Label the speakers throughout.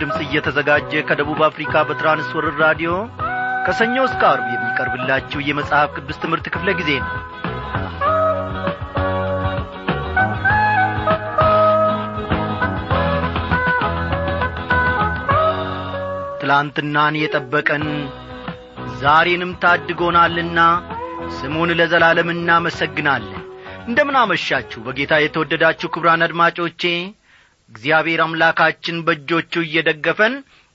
Speaker 1: ድምፅ እየተዘጋጀ ከደቡብ አፍሪካ በትራንስወርር ራዲዮ ከሰኞ እስከ አርብ የሚቀርብላችሁ የመጽሐፍ ቅዱስ ትምህርት ክፍለ ጊዜ ነው። ትላንትናን የጠበቀን ዛሬንም ታድጎናልና ስሙን ለዘላለም እናመሰግናለን። እንደምን አመሻችሁ በጌታ የተወደዳችሁ ክብራን አድማጮቼ እግዚአብሔር አምላካችን በእጆቹ እየደገፈን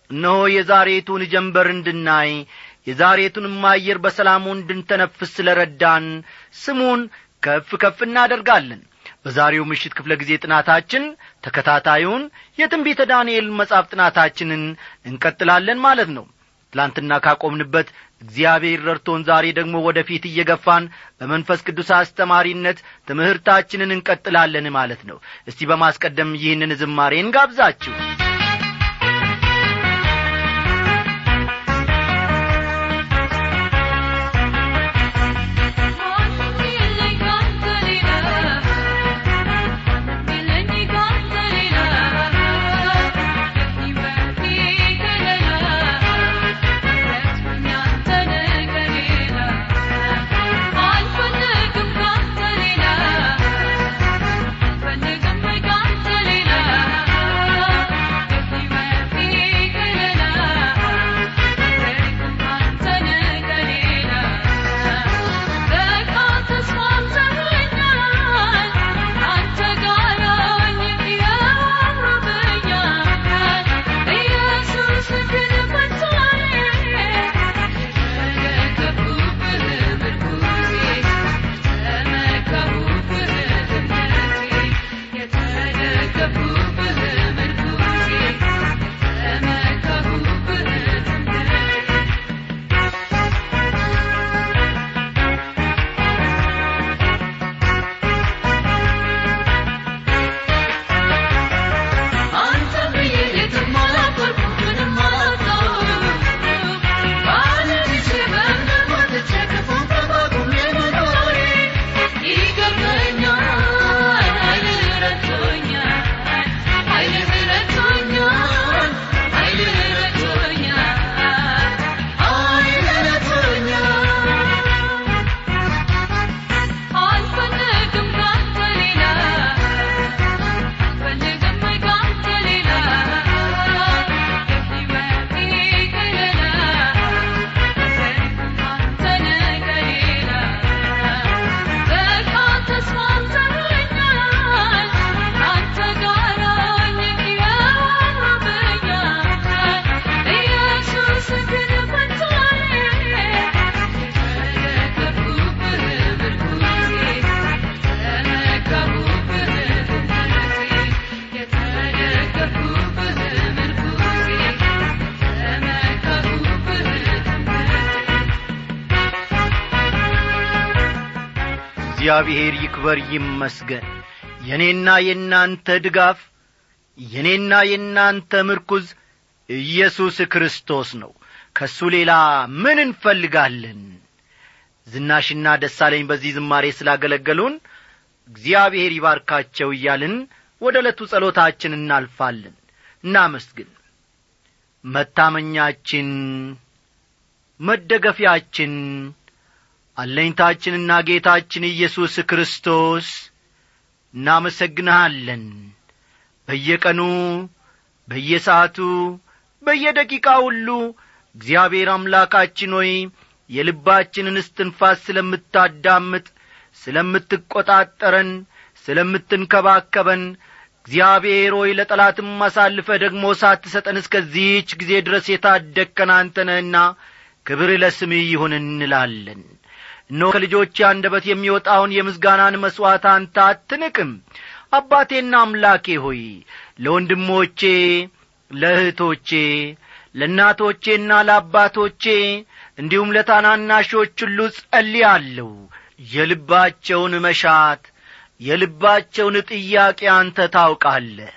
Speaker 1: እነሆ የዛሬቱን ጀንበር እንድናይ የዛሬቱንም አየር በሰላሙ እንድንተነፍስ ስለ ረዳን ስሙን ከፍ ከፍ እናደርጋለን። በዛሬው ምሽት ክፍለ ጊዜ ጥናታችን ተከታታዩን የትንቢተ ዳንኤል መጻፍ ጥናታችንን እንቀጥላለን ማለት ነው ትላንትና ካቆምንበት እግዚአብሔር ረድቶን ዛሬ ደግሞ ወደ ፊት እየገፋን በመንፈስ ቅዱስ አስተማሪነት ትምህርታችንን እንቀጥላለን ማለት ነው። እስቲ በማስቀደም ይህንን ዝማሬን ጋብዛችሁ እግዚአብሔር ይክበር ይመስገን። የእኔና የእናንተ ድጋፍ የእኔና የእናንተ ምርኩዝ ኢየሱስ ክርስቶስ ነው። ከእሱ ሌላ ምን እንፈልጋለን? ዝናሽና ደሳለኝ በዚህ ዝማሬ ስላገለገሉን እግዚአብሔር ይባርካቸው እያልን ወደ ዕለቱ ጸሎታችን እናልፋለን። እናመስግን። መታመኛችን መደገፊያችን አለኝታችንና ጌታችን ኢየሱስ ክርስቶስ እናመሰግንሃለን። በየቀኑ በየሰዓቱ በየደቂቃ ሁሉ እግዚአብሔር አምላካችን ሆይ የልባችንን እስትንፋስ ስለምታዳምጥ ስለምትቈጣጠረን ስለምትንከባከበን እግዚአብሔር ሆይ ለጠላትም አሳልፈ ደግሞ ሳትሰጠን እስከዚህች ጊዜ ድረስ የታደግከን አንተነህና ክብር ለስምህ ይሁን እንላለን እነሆ ከልጆች አንደበት የሚወጣውን የምስጋናን መሥዋዕት አንተ አትንቅም። አባቴና አምላኬ ሆይ ለወንድሞቼ ለእህቶቼ ለእናቶቼና ለአባቶቼ እንዲሁም ለታናናሾች ሁሉ ጸልያለሁ። የልባቸውን መሻት የልባቸውን ጥያቄ አንተ ታውቃለህ።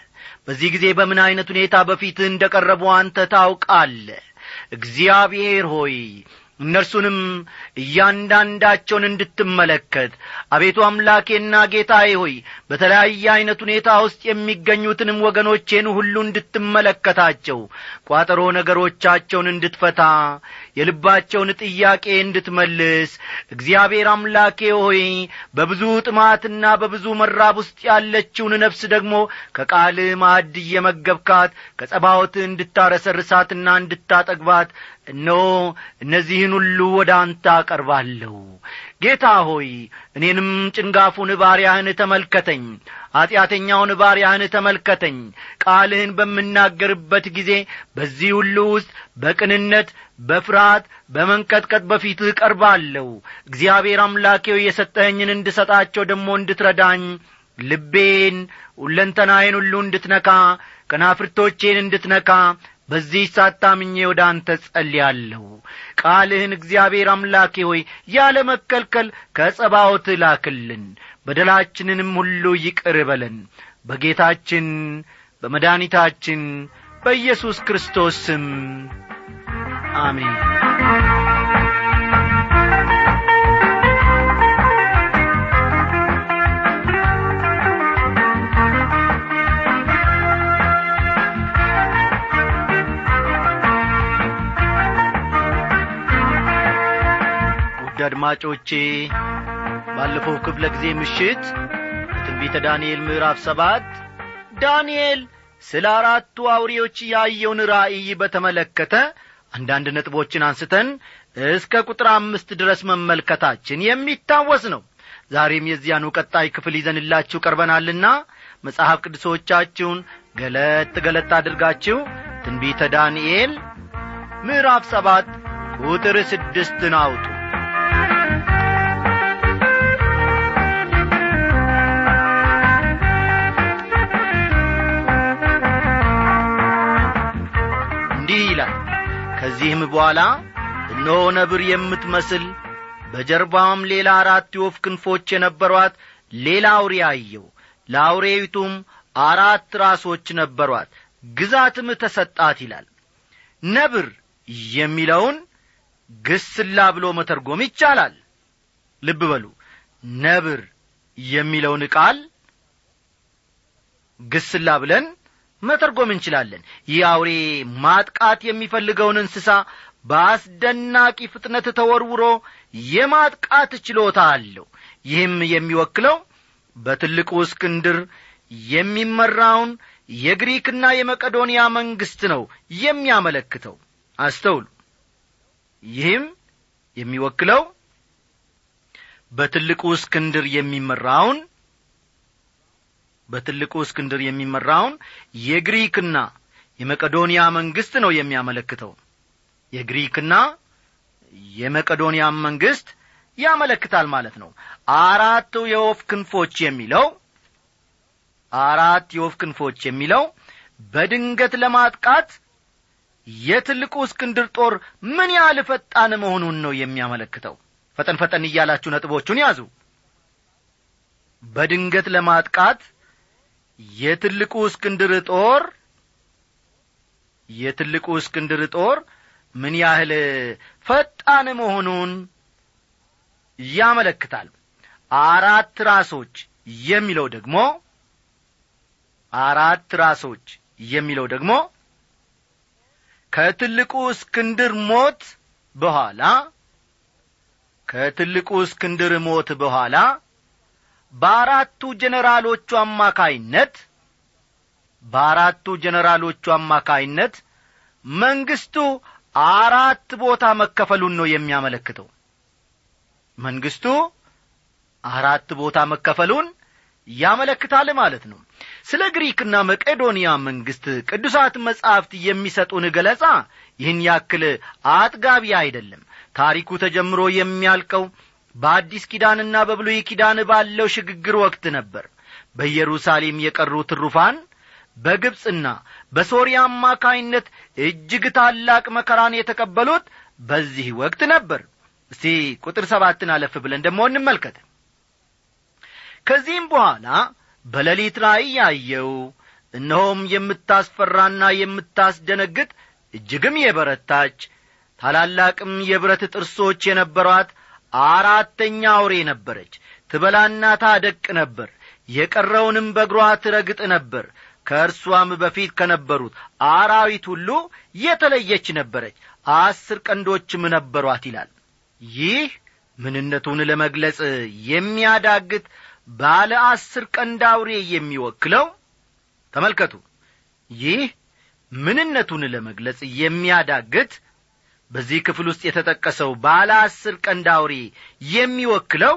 Speaker 1: በዚህ ጊዜ በምን ዐይነት ሁኔታ በፊትህ እንደ ቀረቡ አንተ ታውቃለህ። እግዚአብሔር ሆይ እነርሱንም እያንዳንዳቸውን እንድትመለከት። አቤቱ አምላኬና ጌታዬ ሆይ በተለያየ ዐይነት ሁኔታ ውስጥ የሚገኙትንም ወገኖቼን ሁሉ እንድትመለከታቸው ቋጠሮ ነገሮቻቸውን እንድትፈታ የልባቸውን ጥያቄ እንድትመልስ እግዚአብሔር አምላኬ ሆይ በብዙ ጥማትና በብዙ መራብ ውስጥ ያለችውን ነፍስ ደግሞ ከቃል ማዕድ እየመገብካት ከጸባዖት እንድታረሰርሳትና እንድታጠግባት እነሆ እነዚህን ሁሉ ወደ አንተ አቀርባለሁ። ጌታ ሆይ እኔንም ጭንጋፉን ባሪያህን ተመልከተኝ ኀጢአተኛውን ባሪያህን ተመልከተኝ። ቃልህን በምናገርበት ጊዜ በዚህ ሁሉ ውስጥ በቅንነት በፍርሃት በመንቀጥቀጥ በፊትህ ቀርባለሁ እግዚአብሔር አምላኬው የሰጠኸኝን እንድሰጣቸው ደግሞ እንድትረዳኝ ልቤን ሁለንተናዬን ሁሉ እንድትነካ ከናፍርቶቼን እንድትነካ በዚህ ሳታምኜ ወደ አንተ ጸልያለሁ። ቃልህን እግዚአብሔር አምላኬ ሆይ ያለ መከልከል ከጸባዖት ላክልን። በደላችንንም ሁሉ ይቅር በለን። በጌታችን በመድኒታችን በኢየሱስ ክርስቶስ ስም አሜን አድማጮቼ ባለፈው ክፍለ ጊዜ ምሽት በትንቢተ ዳንኤል ምዕራፍ ሰባት ዳንኤል ስለ አራቱ አውሬዎች ያየውን ራእይ በተመለከተ አንዳንድ ነጥቦችን አንስተን እስከ ቁጥር አምስት ድረስ መመልከታችን የሚታወስ ነው። ዛሬም የዚያኑ ቀጣይ ክፍል ይዘንላችሁ ቀርበናልና መጽሐፍ ቅዱሶቻችሁን ገለጥ ገለጥ አድርጋችሁ ትንቢተ ዳንኤል ምዕራፍ ሰባት ቁጥር ስድስትን አውጡ ከዚህም በኋላ እነሆ ነብር የምትመስል በጀርባዋም ሌላ አራት የወፍ ክንፎች የነበሯት ሌላ አውሬ አየው ለአውሬይቱም አራት ራሶች ነበሯት ግዛትም ተሰጣት ይላል። ነብር የሚለውን ግስላ ብሎ መተርጎም ይቻላል። ልብ በሉ። ነብር የሚለውን ቃል ግስላ ብለን መተርጎም እንችላለን። ይህ አውሬ ማጥቃት የሚፈልገውን እንስሳ በአስደናቂ ፍጥነት ተወርውሮ የማጥቃት ችሎታ አለው። ይህም የሚወክለው በትልቁ እስክንድር የሚመራውን የግሪክና የመቀዶንያ መንግሥት ነው የሚያመለክተው። አስተውሉ። ይህም የሚወክለው በትልቁ እስክንድር የሚመራውን በትልቁ እስክንድር የሚመራውን የግሪክና የመቀዶንያ መንግሥት ነው የሚያመለክተው። የግሪክና የመቀዶንያ መንግሥት ያመለክታል ማለት ነው። አራቱ የወፍ ክንፎች የሚለው አራት የወፍ ክንፎች የሚለው በድንገት ለማጥቃት የትልቁ እስክንድር ጦር ምን ያህል ፈጣን መሆኑን ነው የሚያመለክተው? ፈጠን ፈጠን እያላችሁ ነጥቦቹን ያዙ። በድንገት ለማጥቃት የትልቁ እስክንድር ጦር የትልቁ እስክንድር ጦር ምን ያህል ፈጣን መሆኑን ያመለክታል። አራት ራሶች የሚለው ደግሞ አራት ራሶች የሚለው ደግሞ ከትልቁ እስክንድር ሞት በኋላ ከትልቁ እስክንድር ሞት በኋላ በአራቱ ጀነራሎቹ አማካይነት በአራቱ ጀነራሎቹ አማካይነት መንግስቱ አራት ቦታ መከፈሉን ነው የሚያመለክተው። መንግስቱ አራት ቦታ መከፈሉን ያመለክታል ማለት ነው። ስለ ግሪክና መቄዶንያ መንግሥት ቅዱሳት መጻሕፍት የሚሰጡን ገለጻ ይህን ያክል አጥጋቢ አይደለም። ታሪኩ ተጀምሮ የሚያልቀው በአዲስ ኪዳንና በብሉይ ኪዳን ባለው ሽግግር ወቅት ነበር። በኢየሩሳሌም የቀሩ ትሩፋን በግብፅና በሶርያ አማካይነት እጅግ ታላቅ መከራን የተቀበሉት በዚህ ወቅት ነበር። እስቲ ቁጥር ሰባትን አለፍ ብለን ደግሞ እንመልከት። ከዚህም በኋላ በሌሊት ራእይ ያየው እነሆም የምታስፈራና የምታስደነግጥ እጅግም የበረታች ታላላቅም የብረት ጥርሶች የነበሯት አራተኛ አውሬ ነበረች። ትበላና ታደቅ ነበር። የቀረውንም በእግሯ ትረግጥ ነበር። ከእርሷም በፊት ከነበሩት አራዊት ሁሉ የተለየች ነበረች። አስር ቀንዶችም ነበሯት ይላል። ይህ ምንነቱን ለመግለጽ የሚያዳግት ባለ አስር ቀንድ አውሬ የሚወክለው ተመልከቱ። ይህ ምንነቱን ለመግለጽ የሚያዳግት በዚህ ክፍል ውስጥ የተጠቀሰው ባለ አስር ቀንድ አውሬ የሚወክለው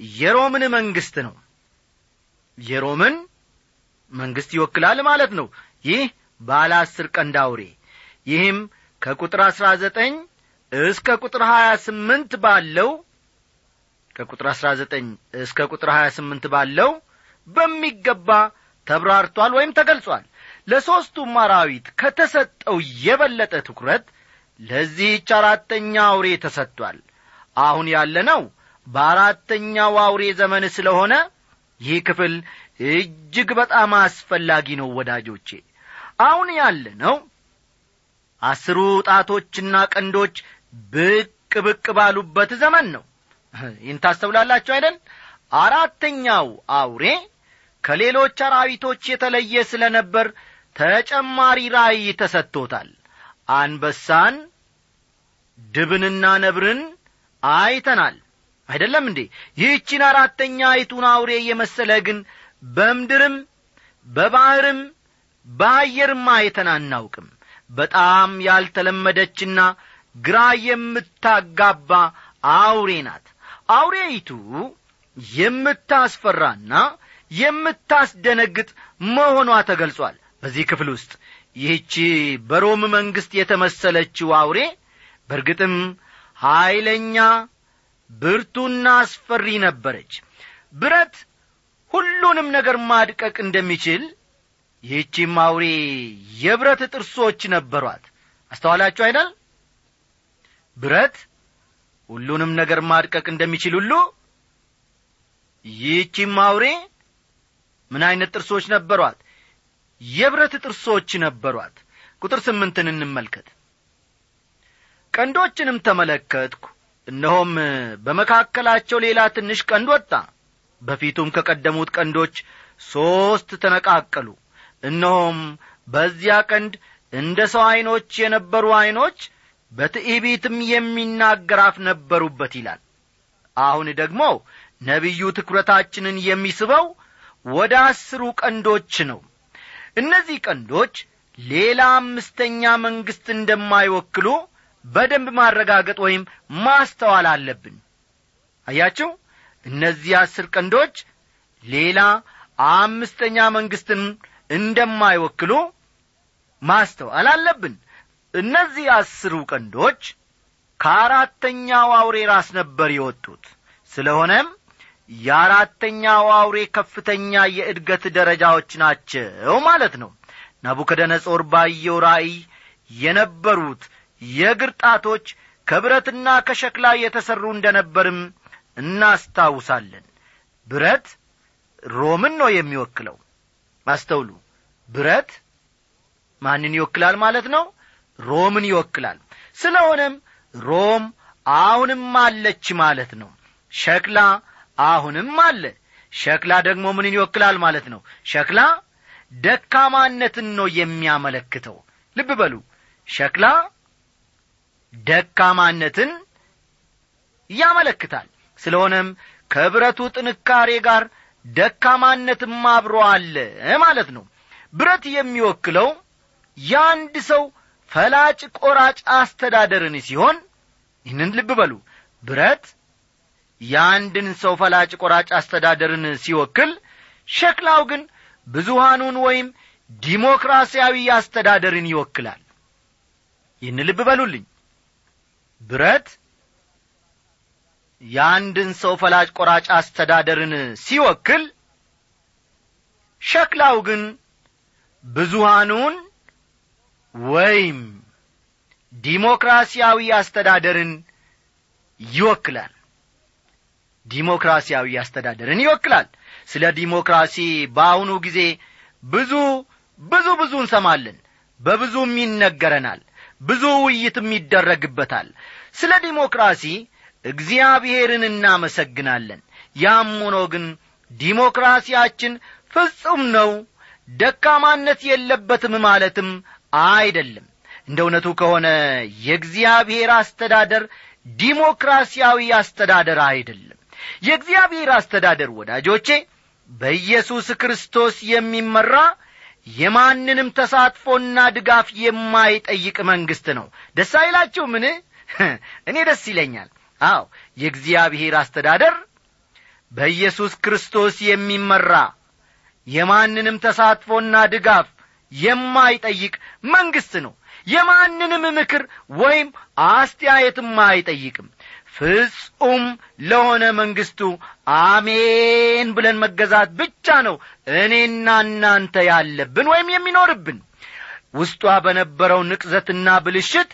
Speaker 1: የሮምን መንግሥት ነው። የሮምን መንግሥት ይወክላል ማለት ነው። ይህ ባለ አስር ቀንድ አውሬ ይህም ከቁጥር አሥራ ዘጠኝ እስከ ቁጥር ሀያ ስምንት ባለው ከቁጥር አሥራ ዘጠኝ እስከ ቁጥር ሀያ ስምንት ባለው በሚገባ ተብራርቷል ወይም ተገልጿል። ለሦስቱም አራዊት ከተሰጠው የበለጠ ትኩረት ለዚህች አራተኛ አውሬ ተሰጥቷል። አሁን ያለነው በአራተኛው አውሬ ዘመን ስለሆነ ይህ ክፍል እጅግ በጣም አስፈላጊ ነው ወዳጆቼ። አሁን ያለነው አስሩ ጣቶችና ቀንዶች ብቅ ብቅ ባሉበት ዘመን ነው። ይህን ታስተውላላችሁ አይደል? አራተኛው አውሬ ከሌሎች አራዊቶች የተለየ ስለ ነበር ተጨማሪ ራእይ ተሰጥቶታል አንበሳን ድብንና ነብርን አይተናል። አይደለም እንዴ? ይህችን አራተኛ አይቱን አውሬ የመሰለ ግን በምድርም በባሕርም በአየርም አይተን አናውቅም። በጣም ያልተለመደችና ግራ የምታጋባ አውሬ ናት። አውሬይቱ የምታስፈራና የምታስደነግጥ መሆኗ ተገልጿል። በዚህ ክፍል ውስጥ ይህቺ በሮም መንግሥት የተመሰለችው አውሬ በርግጥም ኀይለኛ ብርቱና አስፈሪ ነበረች። ብረት ሁሉንም ነገር ማድቀቅ እንደሚችል ይህቺም አውሬ የብረት ጥርሶች ነበሯት። አስተዋላችሁ አይደል? ብረት ሁሉንም ነገር ማድቀቅ እንደሚችል ሁሉ ይህቺም አውሬ ምን ዐይነት ጥርሶች ነበሯት የብረት ጥርሶች ነበሯት። ቁጥር ስምንትን እንመልከት። ቀንዶችንም ተመለከትኩ። እነሆም በመካከላቸው ሌላ ትንሽ ቀንድ ወጣ። በፊቱም ከቀደሙት ቀንዶች ሦስት ተነቃቀሉ። እነሆም በዚያ ቀንድ እንደ ሰው ዐይኖች የነበሩ ዐይኖች በትዕቢትም የሚናገር አፍ ነበሩበት ይላል። አሁን ደግሞ ነቢዩ ትኩረታችንን የሚስበው ወደ አስሩ ቀንዶች ነው እነዚህ ቀንዶች ሌላ አምስተኛ መንግሥት እንደማይወክሉ በደንብ ማረጋገጥ ወይም ማስተዋል አለብን። አያችሁ? እነዚህ አስር ቀንዶች ሌላ አምስተኛ መንግሥትን እንደማይወክሉ ማስተዋል አለብን። እነዚህ አስሩ ቀንዶች ከአራተኛው አውሬ ራስ ነበር የወጡት። ስለሆነም የአራተኛው አውሬ ከፍተኛ የእድገት ደረጃዎች ናቸው ማለት ነው። ናቡከደነጾር ባየው ራእይ የነበሩት የእግር ጣቶች ከብረትና ከሸክላ የተሠሩ እንደ ነበርም እናስታውሳለን። ብረት ሮምን ነው የሚወክለው። አስተውሉ። ብረት ማንን ይወክላል ማለት ነው? ሮምን ይወክላል። ስለሆነም ሮም አሁንም አለች ማለት ነው። ሸክላ አሁንም አለ። ሸክላ ደግሞ ምንን ይወክላል ማለት ነው? ሸክላ ደካማነትን ነው የሚያመለክተው። ልብ በሉ። ሸክላ ደካማነትን ያመለክታል። ስለሆነም ከብረቱ ጥንካሬ ጋር ደካማነትም አብሮ አለ ማለት ነው። ብረት የሚወክለው የአንድ ሰው ፈላጭ ቆራጭ አስተዳደርን ሲሆን ይህንን ልብ በሉ። ብረት የአንድን ሰው ፈላጭ ቆራጭ አስተዳደርን ሲወክል ሸክላው ግን ብዙሃኑን ወይም ዲሞክራሲያዊ አስተዳደርን ይወክላል። ይህን ልብ በሉልኝ። ብረት የአንድን ሰው ፈላጭ ቆራጭ አስተዳደርን ሲወክል ሸክላው ግን ብዙሃኑን ወይም ዲሞክራሲያዊ አስተዳደርን ይወክላል ዲሞክራሲያዊ አስተዳደርን ይወክላል። ስለ ዲሞክራሲ በአሁኑ ጊዜ ብዙ ብዙ ብዙ እንሰማለን። በብዙም ይነገረናል። ብዙ ውይይትም ይደረግበታል። ስለ ዲሞክራሲ እግዚአብሔርን እናመሰግናለን። ያም ሆኖ ግን ዲሞክራሲያችን ፍጹም ነው ደካማነት የለበትም ማለትም አይደለም። እንደ እውነቱ ከሆነ የእግዚአብሔር አስተዳደር ዲሞክራሲያዊ አስተዳደር አይደለም የእግዚአብሔር አስተዳደር ወዳጆቼ በኢየሱስ ክርስቶስ የሚመራ የማንንም ተሳትፎና ድጋፍ የማይጠይቅ መንግሥት ነው። ደስ አይላችሁ ምን እኔ ደስ ይለኛል። አዎ የእግዚአብሔር አስተዳደር በኢየሱስ ክርስቶስ የሚመራ የማንንም ተሳትፎና ድጋፍ የማይጠይቅ መንግሥት ነው። የማንንም ምክር ወይም አስተያየትም አይጠይቅም ፍጹም ለሆነ መንግሥቱ አሜን ብለን መገዛት ብቻ ነው እኔና እናንተ ያለብን ወይም የሚኖርብን። ውስጧ በነበረው ንቅዘትና ብልሽት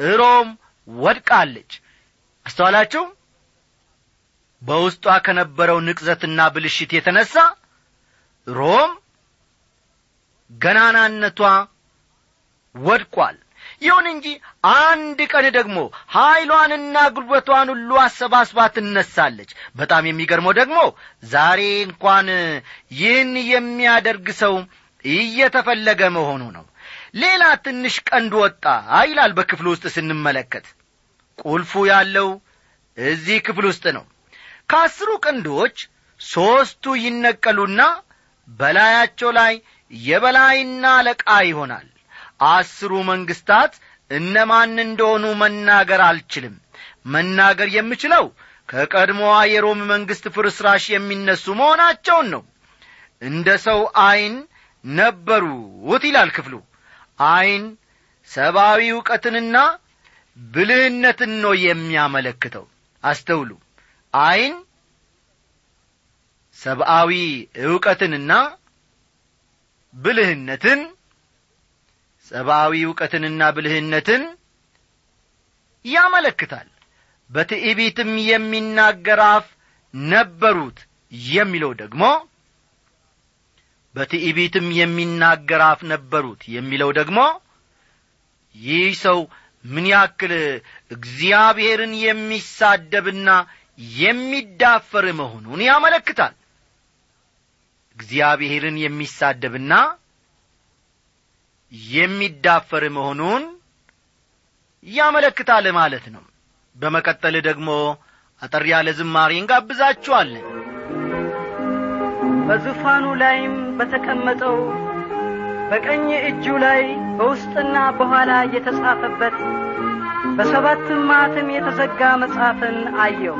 Speaker 1: ሮም ወድቃለች። አስተዋላችሁ? በውስጧ ከነበረው ንቅዘትና ብልሽት የተነሣ ሮም ገናናነቷ ወድቋል ይሁን እንጂ አንድ ቀን ደግሞ ኀይሏንና ጉልበቷን ሁሉ አሰባስባ ትነሳለች። በጣም የሚገርመው ደግሞ ዛሬ እንኳን ይህን የሚያደርግ ሰው እየተፈለገ መሆኑ ነው። ሌላ ትንሽ ቀንድ ወጣ ይላል በክፍል ውስጥ ስንመለከት። ቁልፉ ያለው እዚህ ክፍል ውስጥ ነው። ከአስሩ ቀንዶች ሦስቱ ይነቀሉና በላያቸው ላይ የበላይና አለቃ ይሆናል አስሩ መንግስታት እነማን እንደሆኑ መናገር አልችልም። መናገር የምችለው ከቀድሞዋ የሮም መንግሥት ፍርስራሽ የሚነሱ መሆናቸውን ነው። እንደ ሰው ዐይን ነበሩት ይላል ክፍሉ። ዐይን ሰብአዊ ዕውቀትንና ብልህነትን ነው የሚያመለክተው። አስተውሉ። ዐይን ሰብአዊ ዕውቀትንና ብልህነትን ሰብአዊ ዕውቀትንና ብልህነትን ያመለክታል። በትዕቢትም የሚናገር አፍ ነበሩት የሚለው ደግሞ በትዕቢትም የሚናገር አፍ ነበሩት የሚለው ደግሞ ይህ ሰው ምን ያክል እግዚአብሔርን የሚሳደብና የሚዳፈር መሆኑን ያመለክታል። እግዚአብሔርን የሚሳደብና የሚዳፈር መሆኑን ያመለክታል ማለት ነው። በመቀጠል ደግሞ አጠር ያለ ዝማሬ እንጋብዛችኋለን።
Speaker 2: በዙፋኑ ላይም በተቀመጠው በቀኝ እጁ ላይ በውስጥና በኋላ የተጻፈበት በሰባትም ማኅተም የተዘጋ መጽሐፍን አየው።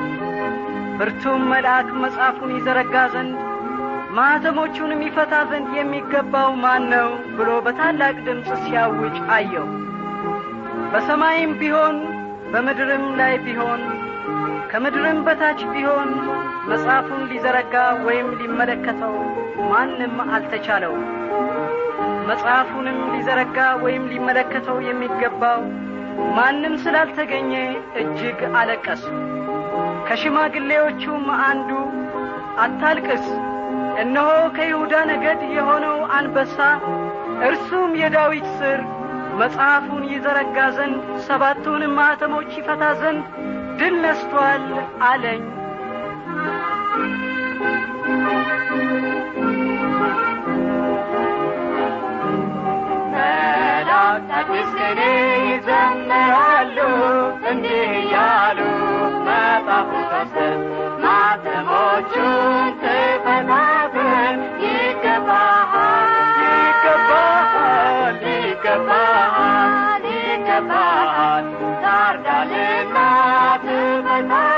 Speaker 2: ብርቱም መልአክ መጽሐፉን ይዘረጋ ዘንድ ማኅተሞቹንም ይፈታ ዘንድ የሚገባው ማን ነው ብሎ በታላቅ ድምፅ ሲያውጭ አየው። በሰማይም ቢሆን በምድርም ላይ ቢሆን ከምድርም በታች ቢሆን መጽሐፉን ሊዘረጋ ወይም ሊመለከተው ማንም አልተቻለው። መጽሐፉንም ሊዘረጋ ወይም ሊመለከተው የሚገባው ማንም ስላልተገኘ እጅግ አለቀስ። ከሽማግሌዎቹም አንዱ አታልቅስ እነሆ ከይሁዳ ነገድ የሆነው አንበሳ እርሱም የዳዊት ስር መጽሐፉን ይዘረጋ ዘንድ ሰባቱንም ማኅተሞች ይፈታ ዘንድ ድል ነስቶአል አለኝ።
Speaker 3: እያሉ መጽሐፉን ከፍተህ ማኅተሞቹን ትፈታትን to the
Speaker 1: night.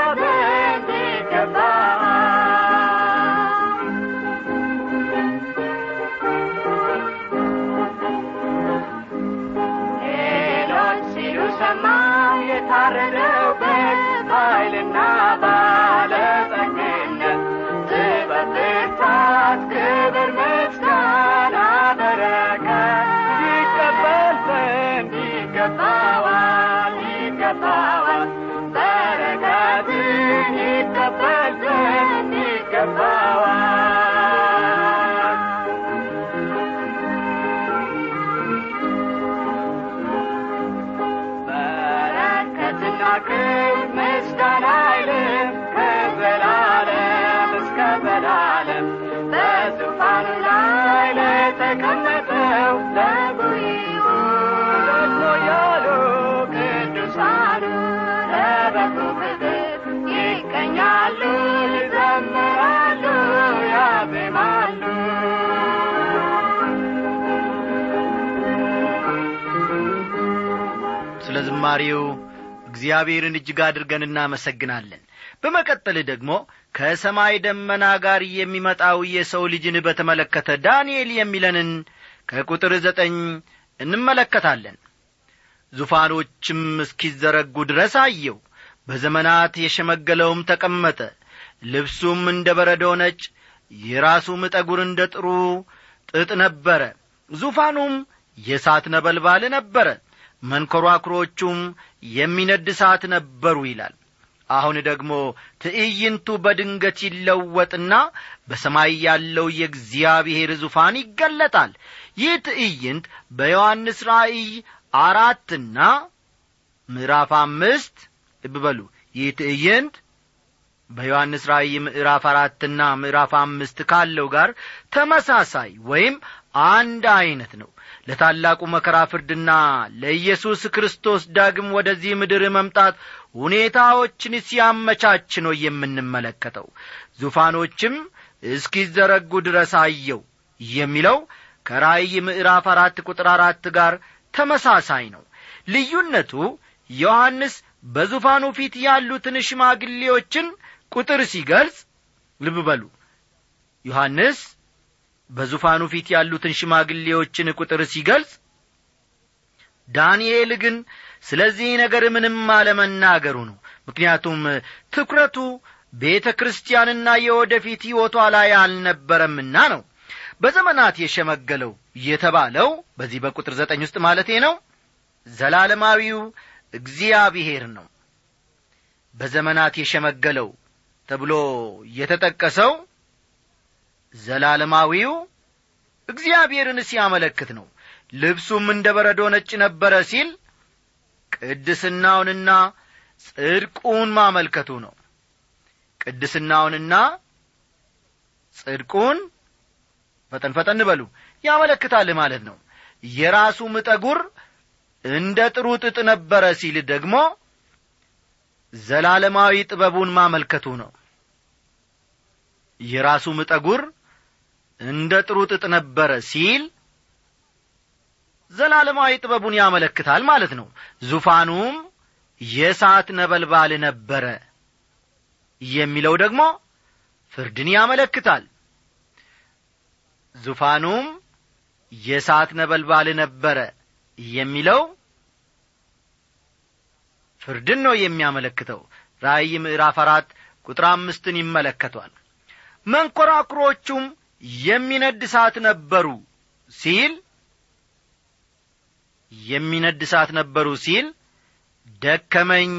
Speaker 1: ዝማሬው እግዚአብሔርን እጅግ አድርገን እናመሰግናለን። በመቀጠል ደግሞ ከሰማይ ደመና ጋር የሚመጣው የሰው ልጅን በተመለከተ ዳንኤል የሚለንን ከቁጥር ዘጠኝ እንመለከታለን። ዙፋኖችም እስኪዘረጉ ድረስ አየው። በዘመናት የሸመገለውም ተቀመጠ። ልብሱም እንደ በረዶ ነጭ የራሱም ጠጒር እንደ ጥሩ ጥጥ ነበረ። ዙፋኑም የእሳት ነበልባል ነበረ መንኰራኵሮቹም የሚነድ እሳት ነበሩ ይላል። አሁን ደግሞ ትዕይንቱ በድንገት ይለወጥና በሰማይ ያለው የእግዚአብሔር ዙፋን ይገለጣል። ይህ ትዕይንት በዮሐንስ ራእይ አራትና ምዕራፍ አምስት ልብ በሉ። ይህ ትዕይንት በዮሐንስ ራእይ ምዕራፍ አራትና ምዕራፍ አምስት ካለው ጋር ተመሳሳይ ወይም አንድ ዐይነት ነው ለታላቁ መከራ ፍርድና ለኢየሱስ ክርስቶስ ዳግም ወደዚህ ምድር መምጣት ሁኔታዎችን ሲያመቻች ነው የምንመለከተው። ዙፋኖችም እስኪዘረጉ ድረስ አየው የሚለው ከራእይ ምዕራፍ አራት ቁጥር አራት ጋር ተመሳሳይ ነው። ልዩነቱ ዮሐንስ በዙፋኑ ፊት ያሉትን ሽማግሌዎችን ቁጥር ሲገልጽ ልብ በሉ። ዮሐንስ በዙፋኑ ፊት ያሉትን ሽማግሌዎችን ቁጥር ሲገልጽ ዳንኤል ግን ስለዚህ ነገር ምንም አለመናገሩ ነው። ምክንያቱም ትኩረቱ ቤተ ክርስቲያንና የወደፊት ሕይወቷ ላይ አልነበረምና ነው። በዘመናት የሸመገለው የተባለው በዚህ በቁጥር ዘጠኝ ውስጥ ማለቴ ነው ዘላለማዊው እግዚአብሔር ነው። በዘመናት የሸመገለው ተብሎ የተጠቀሰው ዘላለማዊው እግዚአብሔርን ሲያመለክት ነው። ልብሱም እንደ በረዶ ነጭ ነበረ ሲል ቅድስናውንና ጽድቁን ማመልከቱ ነው። ቅድስናውንና ጽድቁን ፈጠን ፈጠን በሉ ያመለክታል ማለት ነው። የራሱም ጠጒር እንደ ጥሩ ጥጥ ነበረ ሲል ደግሞ ዘላለማዊ ጥበቡን ማመልከቱ ነው። የራሱም ጠጒር እንደ ጥሩ ጥጥ ነበረ ሲል ዘላለማዊ ጥበቡን ያመለክታል ማለት ነው። ዙፋኑም የእሳት ነበልባል ነበረ የሚለው ደግሞ ፍርድን ያመለክታል። ዙፋኑም የእሳት ነበልባል ነበረ የሚለው ፍርድን ነው የሚያመለክተው። ራእይ ምዕራፍ አራት ቁጥር አምስትን ይመለከቷል። መንኰራኵሮቹም የሚነድ እሳት ነበሩ ሲል የሚነድ እሳት ነበሩ ሲል ደከመኝ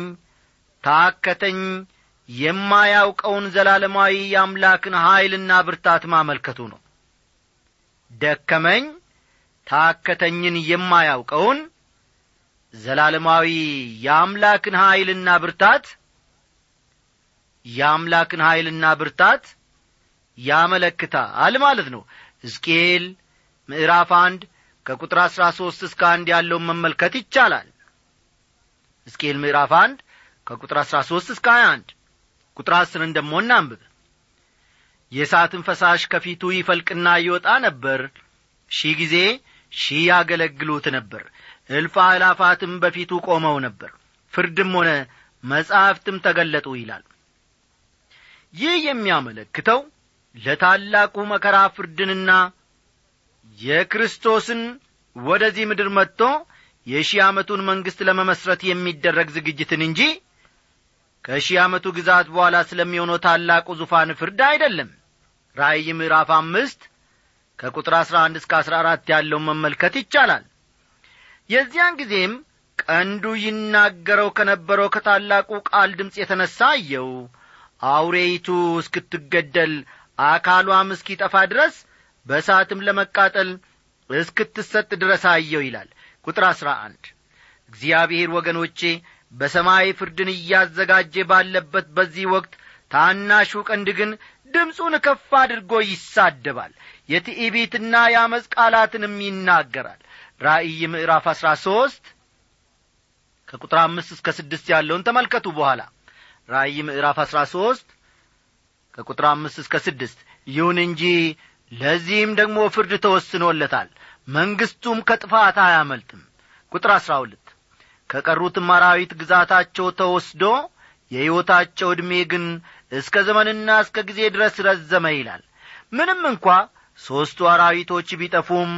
Speaker 1: ታከተኝ የማያውቀውን ዘላለማዊ የአምላክን ኀይልና ብርታት ማመልከቱ ነው። ደከመኝ ታከተኝን የማያውቀውን ዘላለማዊ የአምላክን ኀይልና ብርታት የአምላክን ኀይልና ብርታት ያመለክታል ማለት ነው። ሕዝቅኤል ምዕራፍ አንድ ከቁጥር አሥራ ሦስት እስከ አንድ ያለውን መመልከት ይቻላል። ሕዝቅኤል ምዕራፍ አንድ ከቁጥር አሥራ ሦስት እስከ ሀያ አንድ ቁጥር አስርን ደሞ እናንብብ። የእሳትን ፈሳሽ ከፊቱ ይፈልቅና ይወጣ ነበር። ሺህ ጊዜ ሺህ ያገለግሉት ነበር። እልፍ አእላፋትም በፊቱ ቆመው ነበር። ፍርድም ሆነ መጻሕፍትም ተገለጡ ይላል። ይህ የሚያመለክተው ለታላቁ መከራ ፍርድንና የክርስቶስን ወደዚህ ምድር መጥቶ የሺህ ዓመቱን መንግሥት ለመመስረት የሚደረግ ዝግጅትን እንጂ ከሺህ ዓመቱ ግዛት በኋላ ስለሚሆነው ታላቁ ዙፋን ፍርድ አይደለም። ራእይ ምዕራፍ አምስት ከቁጥር አሥራ አንድ እስከ አሥራ አራት ያለውን መመልከት ይቻላል። የዚያን ጊዜም ቀንዱ ይናገረው ከነበረው ከታላቁ ቃል ድምፅ የተነሣ አየው። አውሬይቱ እስክትገደል አካሏም እስኪጠፋ ድረስ በእሳትም ለመቃጠል እስክትሰጥ ድረስ አየው ይላል። ቁጥር አሥራ አንድ እግዚአብሔር ወገኖቼ በሰማይ ፍርድን እያዘጋጀ ባለበት በዚህ ወቅት ታናሹ ቀንድ ግን ድምፁን ከፍ አድርጎ ይሳደባል። የትዕቢትና የአመፅ ቃላትንም ይናገራል። ራእይ ምዕራፍ አሥራ ሦስት ከቁጥር አምስት እስከ ስድስት ያለውን ተመልከቱ በኋላ። ራእይ ምዕራፍ አሥራ ሦስት ከቁጥር አምስት እስከ ስድስት ይሁን እንጂ ለዚህም ደግሞ ፍርድ ተወስኖለታል። መንግሥቱም ከጥፋት አያመልጥም። ቁጥር አሥራ ሁለት ከቀሩትም አራዊት ግዛታቸው ተወስዶ የሕይወታቸው ዕድሜ ግን እስከ ዘመንና እስከ ጊዜ ድረስ ረዘመ ይላል። ምንም እንኳ ሦስቱ አራዊቶች ቢጠፉም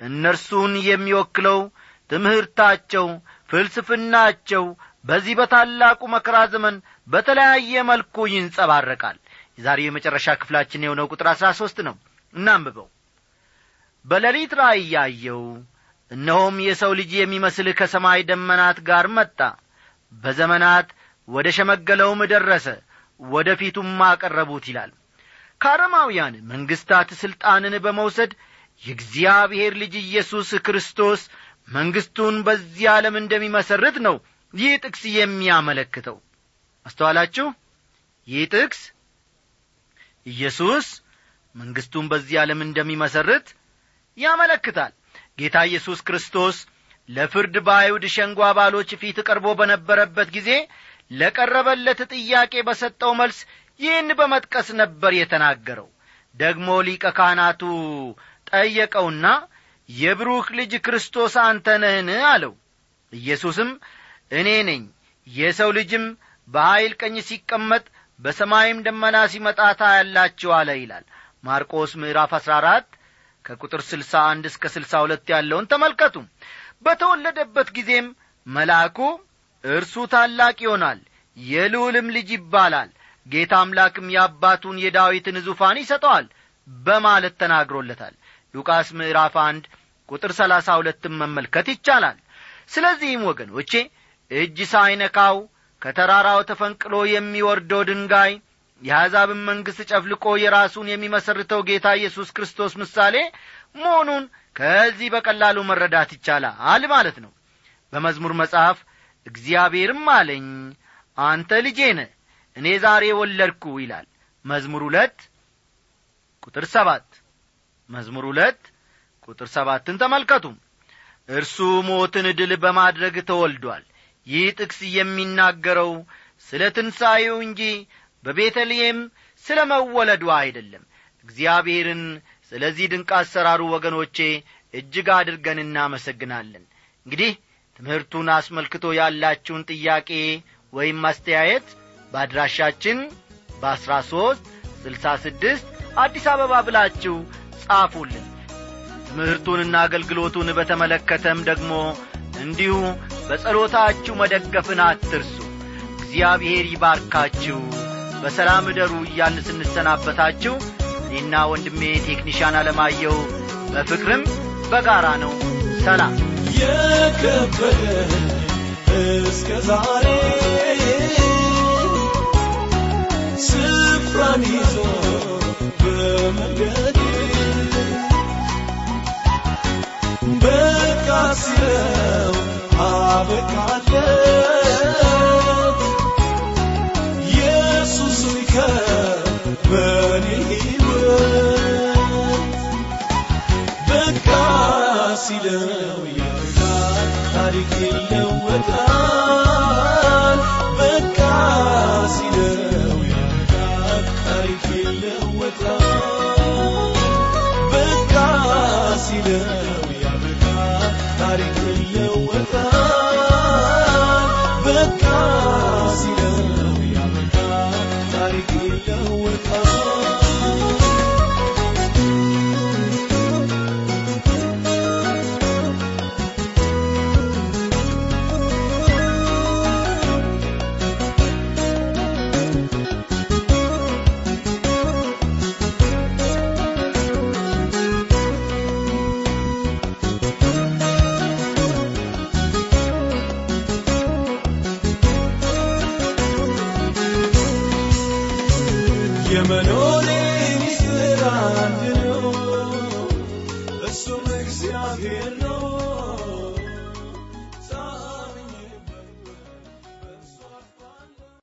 Speaker 1: እነርሱን የሚወክለው ትምህርታቸው ፍልስፍናቸው በዚህ በታላቁ መከራ ዘመን በተለያየ መልኩ ይንጸባረቃል የዛሬው የመጨረሻ ክፍላችን የሆነው ቁጥር አሥራ ሦስት ነው። እናንብበው። በሌሊት ራእይ ያየው እነሆም የሰው ልጅ የሚመስል ከሰማይ ደመናት ጋር መጣ። በዘመናት ወደ ሸመገለውም ደረሰ ወደ ፊቱም አቀረቡት ይላል። ከአረማውያን መንግሥታት ሥልጣንን በመውሰድ የእግዚአብሔር ልጅ ኢየሱስ ክርስቶስ መንግሥቱን በዚህ ዓለም እንደሚመሰርት ነው ይህ ጥቅስ የሚያመለክተው። አስተዋላችሁ? ይህ ጥቅስ ኢየሱስ መንግሥቱን በዚህ ዓለም እንደሚመሰርት ያመለክታል። ጌታ ኢየሱስ ክርስቶስ ለፍርድ በአይሁድ ሸንጎ አባሎች ፊት ቀርቦ በነበረበት ጊዜ ለቀረበለት ጥያቄ በሰጠው መልስ ይህን በመጥቀስ ነበር የተናገረው። ደግሞ ሊቀ ካህናቱ ጠየቀውና የብሩክ ልጅ ክርስቶስ አንተ ነህን? አለው። ኢየሱስም እኔ ነኝ። የሰው ልጅም በኀይል ቀኝ ሲቀመጥ በሰማይም ደመና ሲመጣ ታያላችሁ አለ ይላል። ማርቆስ ምዕራፍ አሥራ አራት ከቁጥር ስልሳ አንድ እስከ ስልሳ ሁለት ያለውን ተመልከቱ። በተወለደበት ጊዜም መልአኩ እርሱ ታላቅ ይሆናል የልዑልም ልጅ ይባላል ጌታ አምላክም የአባቱን የዳዊትን ዙፋን ይሰጠዋል በማለት ተናግሮለታል። ሉቃስ ምዕራፍ አንድ ቁጥር ሰላሳ ሁለትም መመልከት ይቻላል። ስለዚህም ወገኖቼ እጅ ሳይነካው ከተራራው ተፈንቅሎ የሚወርደው ድንጋይ የአሕዛብን መንግሥት ጨፍልቆ የራሱን የሚመሰርተው ጌታ ኢየሱስ ክርስቶስ ምሳሌ መሆኑን ከዚህ በቀላሉ መረዳት ይቻላል ማለት ነው። በመዝሙር መጽሐፍ እግዚአብሔርም አለኝ አንተ ልጄ ነህ እኔ ዛሬ ወለድኩ ይላል። መዝሙር ሁለት ቁጥር ሰባት መዝሙር ሁለት ቁጥር ሰባትን ተመልከቱ። እርሱ ሞትን ድል በማድረግ ተወልዷል ይህ ጥቅስ የሚናገረው ስለ ትንሣኤው እንጂ በቤተልሔም ስለ መወለዱ አይደለም። እግዚአብሔርን ስለዚህ ድንቅ አሰራሩ ወገኖቼ እጅግ አድርገን እናመሰግናለን። እንግዲህ ትምህርቱን አስመልክቶ ያላችሁን ጥያቄ ወይም አስተያየት በአድራሻችን በአሥራ ሦስት ስልሳ ስድስት አዲስ አበባ ብላችሁ ጻፉልን። ትምህርቱንና አገልግሎቱን በተመለከተም ደግሞ እንዲሁ በጸሎታችሁ መደገፍን አትርሱ። እግዚአብሔር ይባርካችሁ። በሰላም እደሩ እያልን ስንሰናበታችሁ እኔና ወንድሜ ቴክኒሻን አለማየው በፍቅርም በጋራ ነው። ሰላም።
Speaker 4: የከበደ እስከ ዛሬ ስፍራን ይዞ በመንገድ በቃ ሲለው አበቃለት ኢየሱስ ሕይወት ይለወጣል በቃ ሲለው brasileiro.